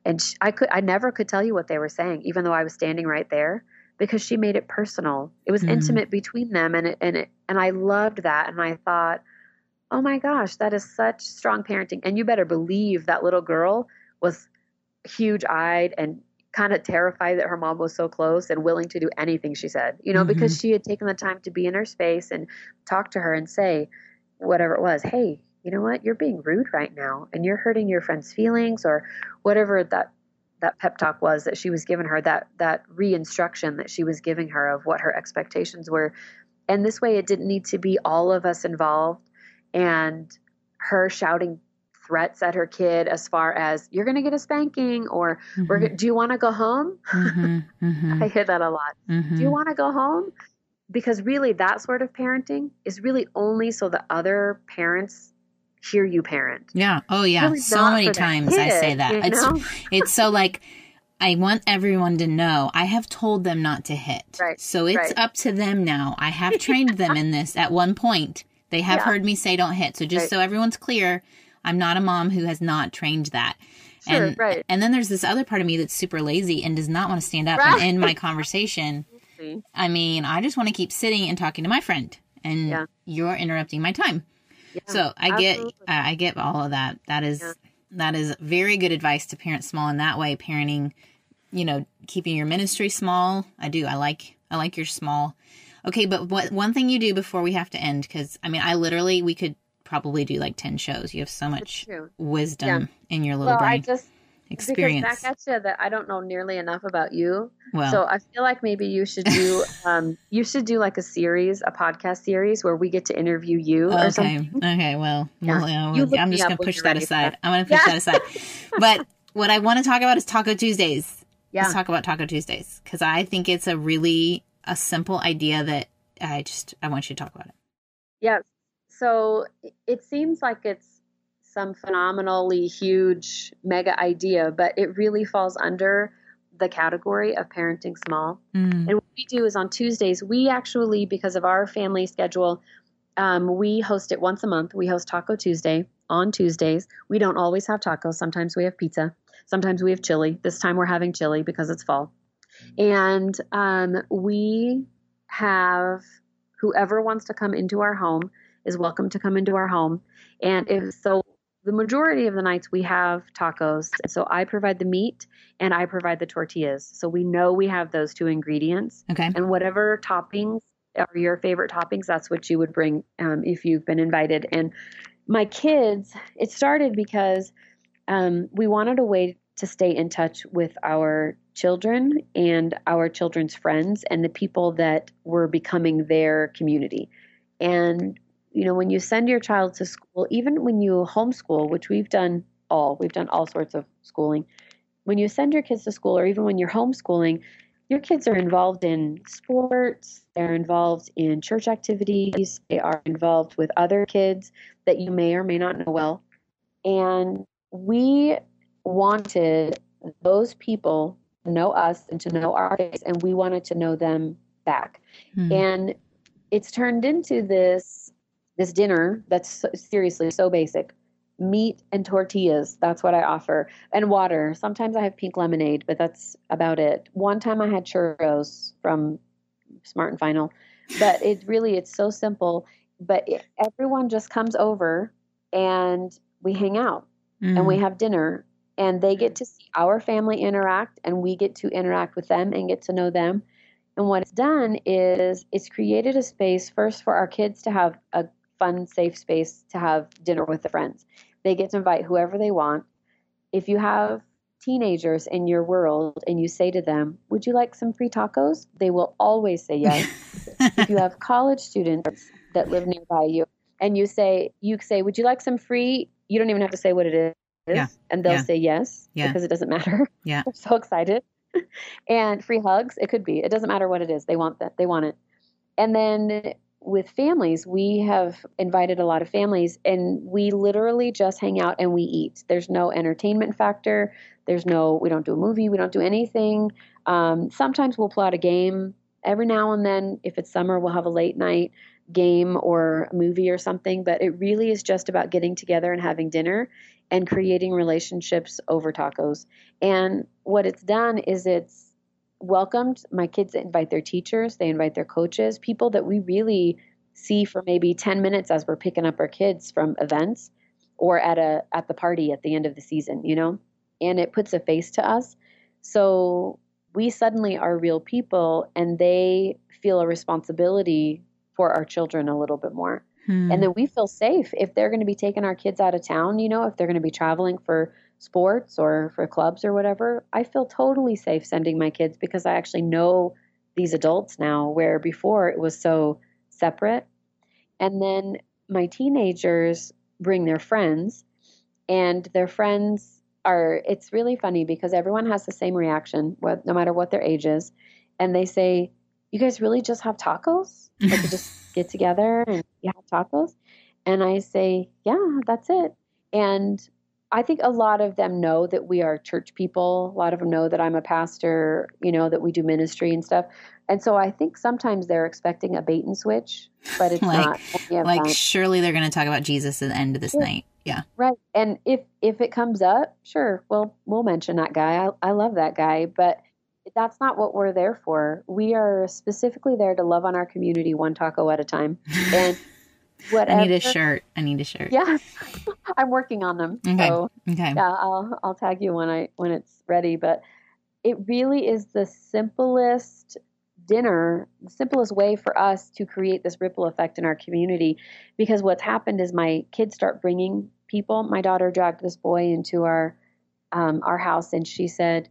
and she, I could I never could tell you what they were saying, even though I was standing right there, because she made it personal. It was mm. intimate between them, and it, and it, and I loved that. And I thought, oh my gosh, that is such strong parenting. And you better believe that little girl was huge eyed and kind of terrified that her mom was so close and willing to do anything she said, you know, mm-hmm. because she had taken the time to be in her space and talk to her and say whatever it was, hey, you know what, you're being rude right now and you're hurting your friend's feelings or whatever that that pep talk was that she was giving her, that that re-instruction that she was giving her of what her expectations were. And this way it didn't need to be all of us involved and her shouting threats at her kid as far as you're going to get a spanking or mm-hmm. we're do you want to go home mm-hmm. *laughs* Mm-hmm. i hear that a lot do you mm-hmm. want to go home because really that sort of parenting is really only so the other parents hear you parent yeah oh yeah really so many times kid, i say that you know? it's *laughs* it's so like I want everyone to know I have told them not to hit. Right. So it's right. up to them now. I have trained them in this at one point. They have yeah. heard me say don't hit. So just right. so everyone's clear, I'm not a mom who has not trained that. Sure, and, right. and then there's this other part of me that's super lazy and does not want to stand up and end my *laughs* conversation. I mean, I just want to keep sitting and talking to my friend, and yeah. you're interrupting my time. Yeah, so I absolutely. get, I get all of that. That is, yeah. that is very good advice to parent small in that way. Parenting, you know, keeping your ministry small. I do. I like, I like your small. Okay, but what one thing you do before we have to end? Because I mean, I literally we could probably do like 10 shows. You have so much wisdom yeah. in your little well, brain. I just, experience. Because back at you that I don't know nearly enough about you. Well, so I feel like maybe you should do *laughs* um you should do like a series, a podcast series where we get to interview you okay. or something. Okay, well, yeah. well I'm just gonna push that aside. I'm gonna push yeah. that *laughs* aside. But what I want to talk about is Taco Tuesdays. Yeah. Let's talk about Taco Tuesdays because I think it's a really a simple idea that I just I want you to talk about it. Yes so it seems like it's some phenomenally huge mega idea, but it really falls under the category of parenting small. Mm. And what we do is on Tuesdays, we actually, because of our family schedule, um, we host it once a month. We host Taco Tuesday on Tuesdays. We don't always have tacos. Sometimes we have pizza. Sometimes we have chili. This time we're having chili because it's fall. And um, we have whoever wants to come into our home is welcome to come into our home. And if so, the majority of the nights we have tacos. So I provide the meat and I provide the tortillas. So we know we have those two ingredients. Okay. And whatever toppings are your favorite toppings, that's what you would bring um, if you've been invited. And my kids, it started because um, we wanted a way to stay in touch with our children and our children's friends and the people that were becoming their community. And you know, when you send your child to school, even when you homeschool, which we've done all, we've done all sorts of schooling. When you send your kids to school, or even when you're homeschooling, your kids are involved in sports, they're involved in church activities, they are involved with other kids that you may or may not know well. And we wanted those people to know us and to know our kids, and we wanted to know them back. Hmm. And it's turned into this this dinner that's so, seriously so basic. Meat and tortillas that's what i offer. And water. Sometimes i have pink lemonade but that's about it. One time i had churros from smart and final but it really it's so simple. But it, everyone just comes over and we hang out mm. and we mm. have dinner. And they get to see our family interact and we get to interact with them and get to know them. And what it's done is it's created a space first for our kids to have a fun, safe space to have dinner with the friends. They get to invite whoever they want. If you have teenagers in your world and you say to them, Would you like some free tacos? They will always say yes. *laughs* if you have college students that live nearby you and you say, You say, Would you like some free? You don't even have to say what it is. Yeah. And they'll yeah. say yes yeah. because it doesn't matter. Yeah. *laughs* They're so excited. and free hugs, it could be. It doesn't matter what it is. They want that. They want it. And then with families, we have invited a lot of families and we literally just hang out and we eat. There's no entertainment factor. There's no, we don't do a movie, we don't do anything. Um, sometimes we'll pull out a game. Every now and then, if it's summer, we'll have a late night game or a movie or something. But it really is just about getting together and having dinner and creating relationships over tacos. And what it's done is it's welcomed. My kids invite their teachers, they invite their coaches, people that we really see for maybe 10 minutes as we're picking up our kids from events or at a at the party at the end of the season, you know? And it puts a face to us. So we suddenly are real people and they feel a responsibility for our children a little bit more. Hmm. And then we feel safe if they're going to be taking our kids out of town, you know, if they're going to be traveling for sports or for clubs or whatever. I feel totally safe sending my kids because I actually know these adults now, where before it was so separate. And then my teenagers bring their friends, and their friends are, it's really funny because everyone has the same reaction, what, no matter what their age is. And they say, You guys really just have tacos? *laughs* Like, you just get together and you have tacos? And I say, Yeah, that's it. And I think a lot of them know that we are church people. A lot of them know that I'm a pastor, you know, that we do ministry and stuff. And so I think sometimes they're expecting a bait and switch, but it's *laughs* like, not. Like surely they're going to talk about Jesus at the end of this yeah. night. Yeah. Right. And if if it comes up, sure, we'll we'll mention that guy. I I love that guy, but that's not what we're there for. We are specifically there to love on our community one taco at a time. And *laughs* whatever. I need a shirt. I need a shirt. Yeah, *laughs* I'm working on them. Okay. So, okay. Yeah, I'll I'll tag you when I when it's ready. But it really is the simplest dinner, the simplest way for us to create this ripple effect in our community. Because what's happened is my kids start bringing people. My daughter dragged this boy into our um, our house, and she said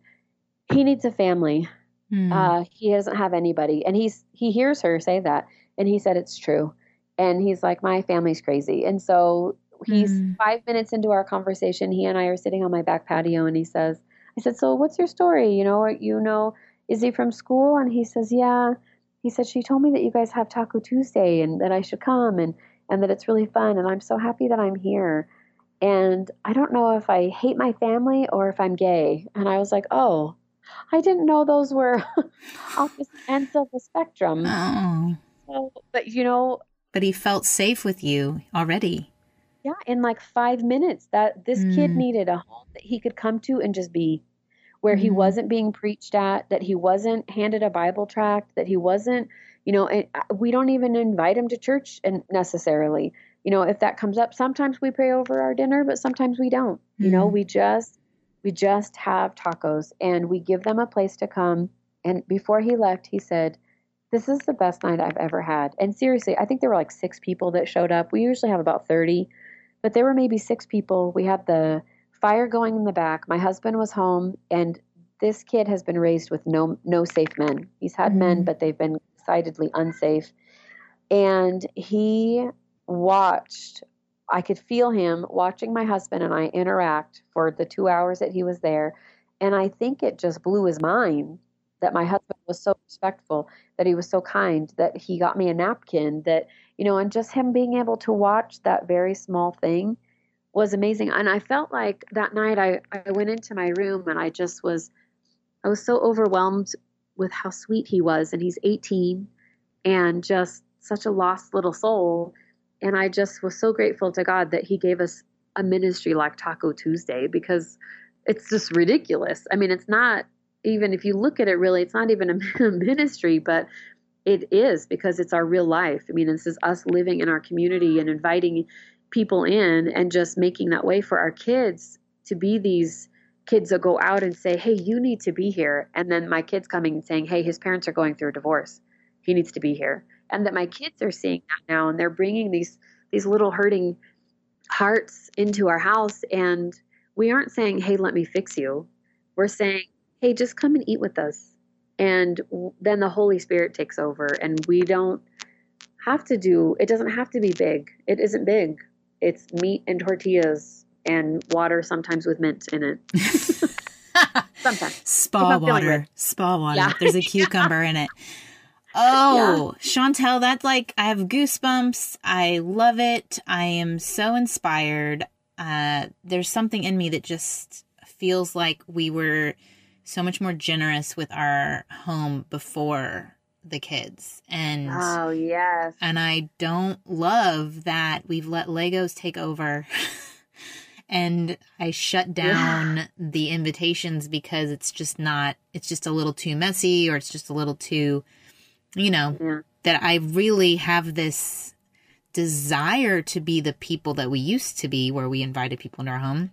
he needs a family. Mm. Uh, he doesn't have anybody, and he's he hears her say that, and he said it's true and he's like, My family's crazy. And so he's mm. five minutes into our conversation. He and I are sitting on my back patio, and he says, I said, So what's your story? You know, you know, is he from school? And he says, Yeah. He said, She told me that you guys have Taco Tuesday and that I should come and, and that it's really fun. And I'm so happy that I'm here. And I don't know if I hate my family or if I'm gay. And I was like, Oh, I didn't know those were *laughs* opposite ends of the spectrum. Oh. So, but you know, but he felt safe with you already. Yeah, in like five minutes, that this mm. kid needed a home that he could come to and just be, where mm. he wasn't being preached at, that he wasn't handed a Bible tract, that he wasn't, you know, uh, we don't even invite him to church and necessarily. You know, if that comes up, sometimes we pray over our dinner, but sometimes we don't. Mm. You know, mm. we just we just have tacos and we give them a place to come. And before he left, he said, this is the best night I've ever had. And seriously, I think there were like six people that showed up. We usually have about 30, but there were maybe six people. We had the fire going in the back. My husband was home, and this kid has been raised with no no safe men. He's had mm-hmm. men, but they've been decidedly unsafe. And he watched I could feel him watching my husband and I interact for the 2 hours that he was there. And I think it just blew his mind that my husband was so respectful, that he was so kind, that he got me a napkin, that, you know, and just him being able to watch that very small thing was amazing. And I felt like that night I, I went into my room and I just was, I was so overwhelmed with how sweet he was. And he's 18 and just such a lost little soul. And I just was so grateful to God that he gave us a ministry like Taco Tuesday because it's just ridiculous. I mean, it's not even if you look at it really it's not even a *laughs* ministry but it is because it's our real life. I mean this is us living in our community and inviting people in and just making that way for our kids to be these kids that go out and say hey you need to be here. And then my kids coming and saying hey his parents are going through a divorce. He needs to be here. And that my kids are seeing that now and they're bringing these these little hurting hearts into our house and we aren't saying hey let me fix you. We're saying hey, just come and eat with us. And then the Holy Spirit takes over, and we don't have to do it, doesn't have to be big. It isn't big, it's meat and tortillas and water, sometimes with mint in it. *laughs* sometimes. Spa water. Spa water. Yeah. There's a cucumber in it. *laughs* Oh, yeah. Shontell, that's like I have goosebumps. I love it. I am so inspired. Uh, there's something in me that just feels like we were so much more generous with our home before the kids and oh yes and i don't love that we've let legos take over *laughs* and i shut down yeah. *laughs* the invitations because it's just not it's just a little too messy or it's just a little too you know yeah. that i really have this desire to be the people that we used to be where we invited people into our home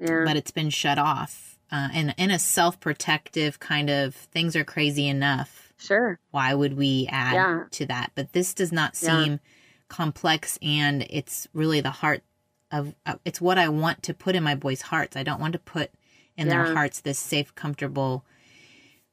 yeah. but it's been shut off uh, and in a self-protective kind of things are crazy enough sure why would we add yeah. to that but this does not seem yeah. complex and it's really the heart of uh, it's what I want to put in my boys' hearts. I don't want to put in yeah. their hearts this safe, comfortable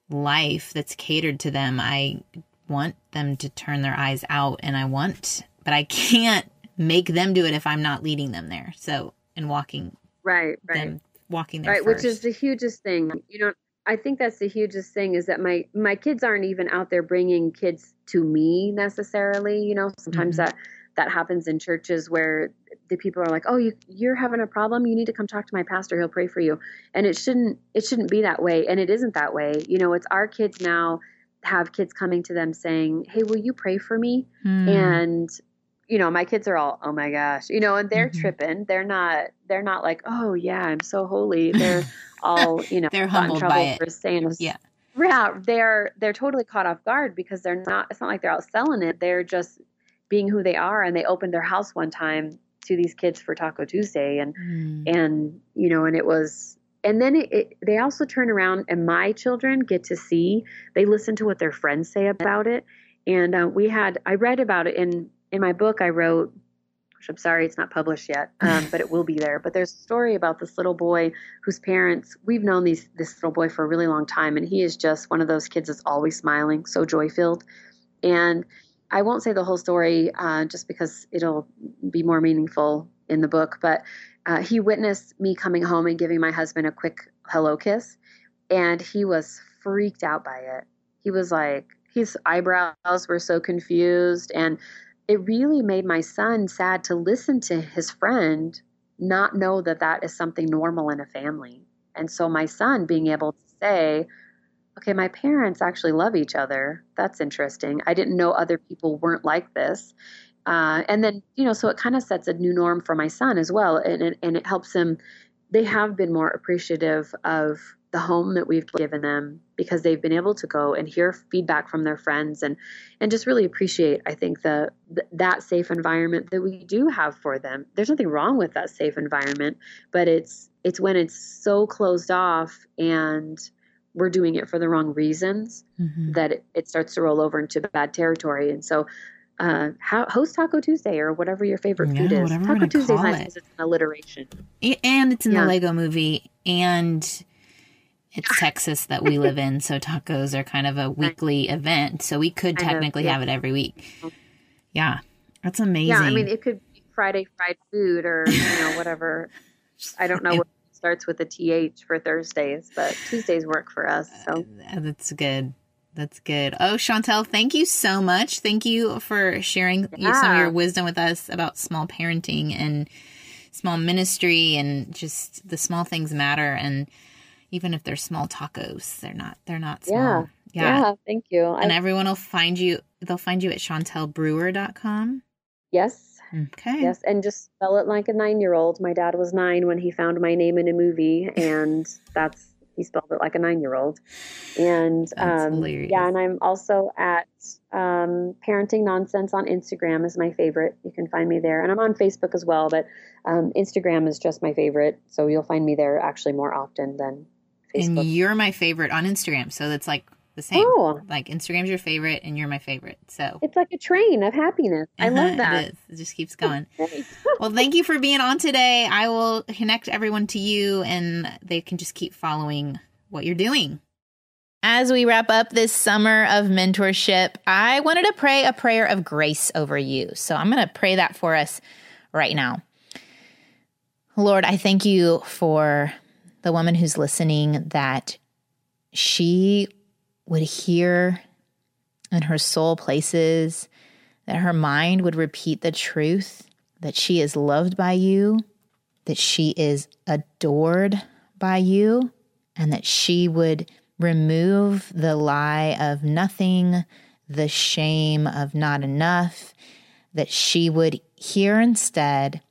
life that's catered to them. I want them to turn their eyes out and I want but I *laughs* can't make them do it if I'm not leading them there. So and walking right, right. them walking there right, first. which is the hugest thing. You know, I think that's the hugest thing is that my my kids aren't even out there bringing kids to me necessarily. You know, sometimes mm-hmm. that that happens in churches where the people are like, "Oh, you you're having a problem. You need to come talk to my pastor. He'll pray for you." And it shouldn't it shouldn't be that way, and it isn't that way. You know, it's our kids now have kids coming to them saying, "Hey, will you pray for me?" Mm. And you know, my kids are all, "Oh my gosh," you know, and they're mm-hmm. tripping. They're not they're not like, "Oh yeah, I'm so holy." They're *laughs* all, you know, they're humbled by it. for saying, "Yeah." Yeah, they're they're totally caught off guard because they're not. It's not like they're out selling it. They're just being who they are and they opened their house one time to these kids for Taco Tuesday and mm. and you know and it was and then it, it, they also turn around and my children get to see they listen to what their friends say about it and uh, we had I read about it in in my book I wrote which I'm sorry it's not published yet um, *laughs* but it will be there but there's a story about this little boy whose parents we've known these this little boy for a really long time and he is just one of those kids that's always smiling so joy filled and I won't say the whole story uh, just because it'll be more meaningful in the book, but uh, he witnessed me coming home and giving my husband a quick hello kiss, and he was freaked out by it. He was like, his eyebrows were so confused, and it really made my son sad to listen to his friend not know that that is something normal in a family. And so my son being able to say, okay, my parents actually love each other. That's interesting. I didn't know other people weren't like this. Uh, and then, you know, so it kind of sets a new norm for my son as well. And it, and it helps him. They have been more appreciative of the home that we've given them because they've been able to go and hear feedback from their friends and and just really appreciate I think the, the, that safe environment that we do have for them. There's nothing wrong with that safe environment, but it's it's when it's so closed off and we're doing it for the wrong reasons mm-hmm. that it, it, starts to roll over into bad territory. And so, uh, how, host Taco Tuesday or whatever your favorite yeah, food is. Taco Tuesday is nice because it's an alliteration. And it's in yeah. the Lego movie. And it's Texas that we live in. So tacos are kind of a *laughs* weekly event. So we could technically yeah. have it every week. Yeah. That's amazing. Yeah. I mean, it could be Friday fried food or, you know, whatever. I don't know *laughs* what starts with a th for Thursdays, but Tuesdays work for us. So uh, that's good. That's good. Oh, Shontell, thank you so much. Thank you for sharing yeah. some of your wisdom with us about small parenting and small ministry and just the small things matter. And even if they're small tacos, they're not, they're not small. Yeah. Yeah. yeah thank you. And I, everyone will find you, they'll find you at shontellbrewer.com. Yes. Okay. Yes, and just spell it like a nine year old. My dad was nine when he found my name in a movie, *laughs* and that's he spelled it like a nine year old. And um, yeah, and I'm also at um, Parenting Nonsense on Instagram is my favorite. You can find me there, and I'm on Facebook as well. But um, Instagram is just my favorite, so you'll find me there actually more often than Facebook. And you're my favorite on Instagram, so that's like the same. Oh. Like Instagram's your favorite and you're my favorite. So it's like a train of happiness. I uh-huh, love that. It, is. it just keeps going. *laughs* *laughs* well, thank you for being on today. I will connect everyone to you and they can just keep following what you're doing. As we wrap up this summer of mentorship, I wanted to pray a prayer of grace over you. So I'm going to pray that for us right now. Lord, I thank you for the woman who's listening that she would hear in her soul places, that her mind would repeat the truth that she is loved by you, that she is adored by you, and that she would remove the lie of nothing, the shame of not enough, that she would hear instead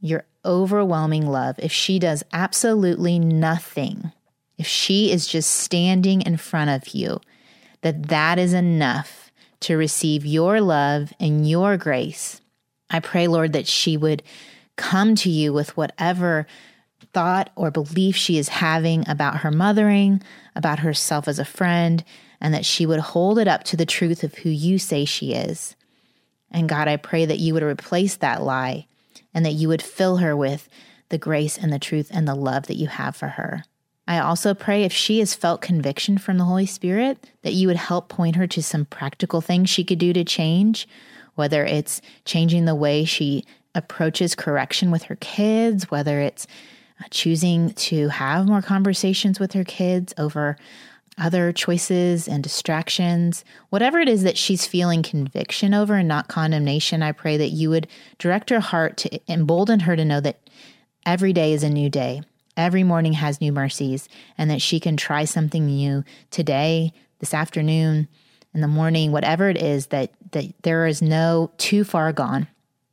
your overwhelming love. If she does absolutely nothing, if she is just standing in front of you, that that is enough to receive your love and your grace. I pray, Lord, that she would come to you with whatever thought or belief she is having about her mothering, about herself as a friend, and that she would hold it up to the truth of who you say she is. And God, I pray that you would replace that lie and that you would fill her with the grace and the truth and the love that you have for her. I also pray if she has felt conviction from the Holy Spirit, that you would help point her to some practical things she could do to change, whether it's changing the way she approaches correction with her kids, whether it's uh, choosing to have more conversations with her kids over other choices and distractions, whatever it is that she's feeling conviction over and not condemnation, I pray that you would direct her heart to embolden her to know that every day is a new day. Every morning has new mercies, and that she can try something new today, this afternoon, in the morning, whatever it is, that, that there is no too far gone.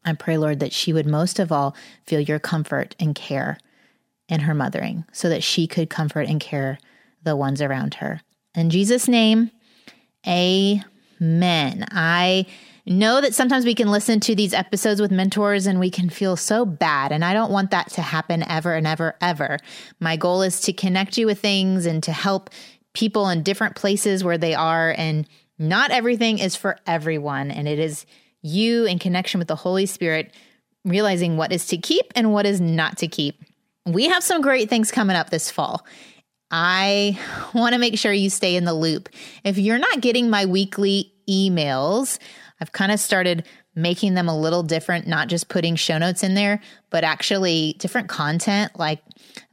I pray, Lord, that she would most of all feel your comfort and care in her mothering so that she could comfort and care the ones around her. In Jesus' name, amen. I know that sometimes we can listen to these episodes with mentors and we can feel so bad. And I don't want that to happen ever and ever, ever. My goal is to connect you with things and to help people in different places where they are. And not everything is for everyone. And it is you in connection with the Holy Spirit realizing what is to keep and what is not to keep. We have some great things coming up this fall. I want to make sure you stay in the loop. If you're not getting my weekly emails, I've kind of started making them a little different, not just putting show notes in there, but actually different content. Like,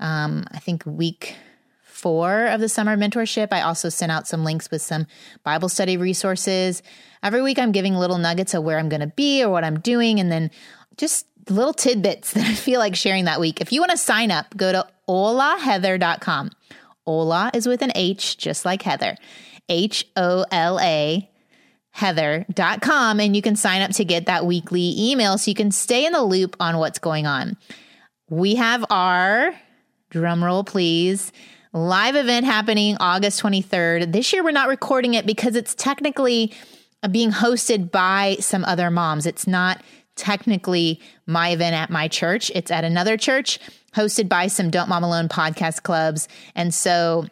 um, I think week four of the summer mentorship, I also sent out some links with some Bible study resources. Every week, I'm giving little nuggets of where I'm going to be or what I'm doing, and then just little tidbits *laughs* that I feel like sharing that week. If you want to sign up, go to holaheather.com. Hola is with an H, just like Heather. H O L A heather.com and you can sign up to get that weekly email so you can stay in the loop on what's going on. We have our drum roll please live event happening August 23rd. This year we're not recording it because it's technically being hosted by some other moms. It's not technically my event at my church. It's at another church hosted by some Don't Mom Alone podcast clubs. And so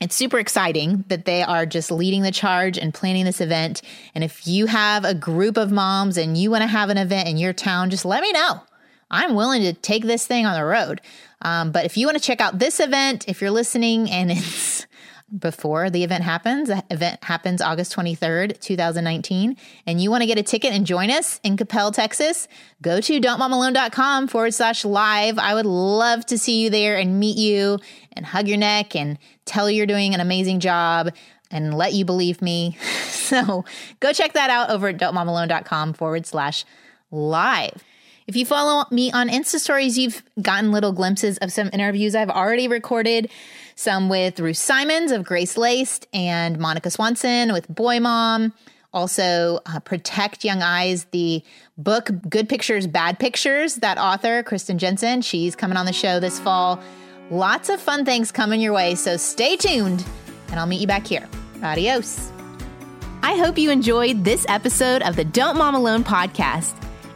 it's super exciting that they are just leading the charge and planning this event. And if you have a group of moms and you want to have an event in your town, just let me know. I'm willing to take this thing on the road. Um, but if you want to check out this event, if you're listening and *laughs* it's before the event happens. The event happens August 23rd, 2019. And you want to get a ticket and join us in Coppell, Texas, go to don'tmomalone.com forward slash live. I would love to see you there and meet you and hug your neck and tell you you're doing an amazing job and let you believe me. *laughs* So go check that out over at don'tmomalone.com forward slash live. If you follow me on Insta stories, you've gotten little glimpses of some interviews I've already recorded some with Ruth Simons of Grace Laced and Monica Swanson with Boy Mom. Also, uh, Protect Young Eyes, the book Good Pictures, Bad Pictures, that author, Kristen Jenson, she's coming on the show this fall. Lots of fun things coming your way, so stay tuned and I'll meet you back here. Adios. I hope you enjoyed this episode of the Don't Mom Alone podcast.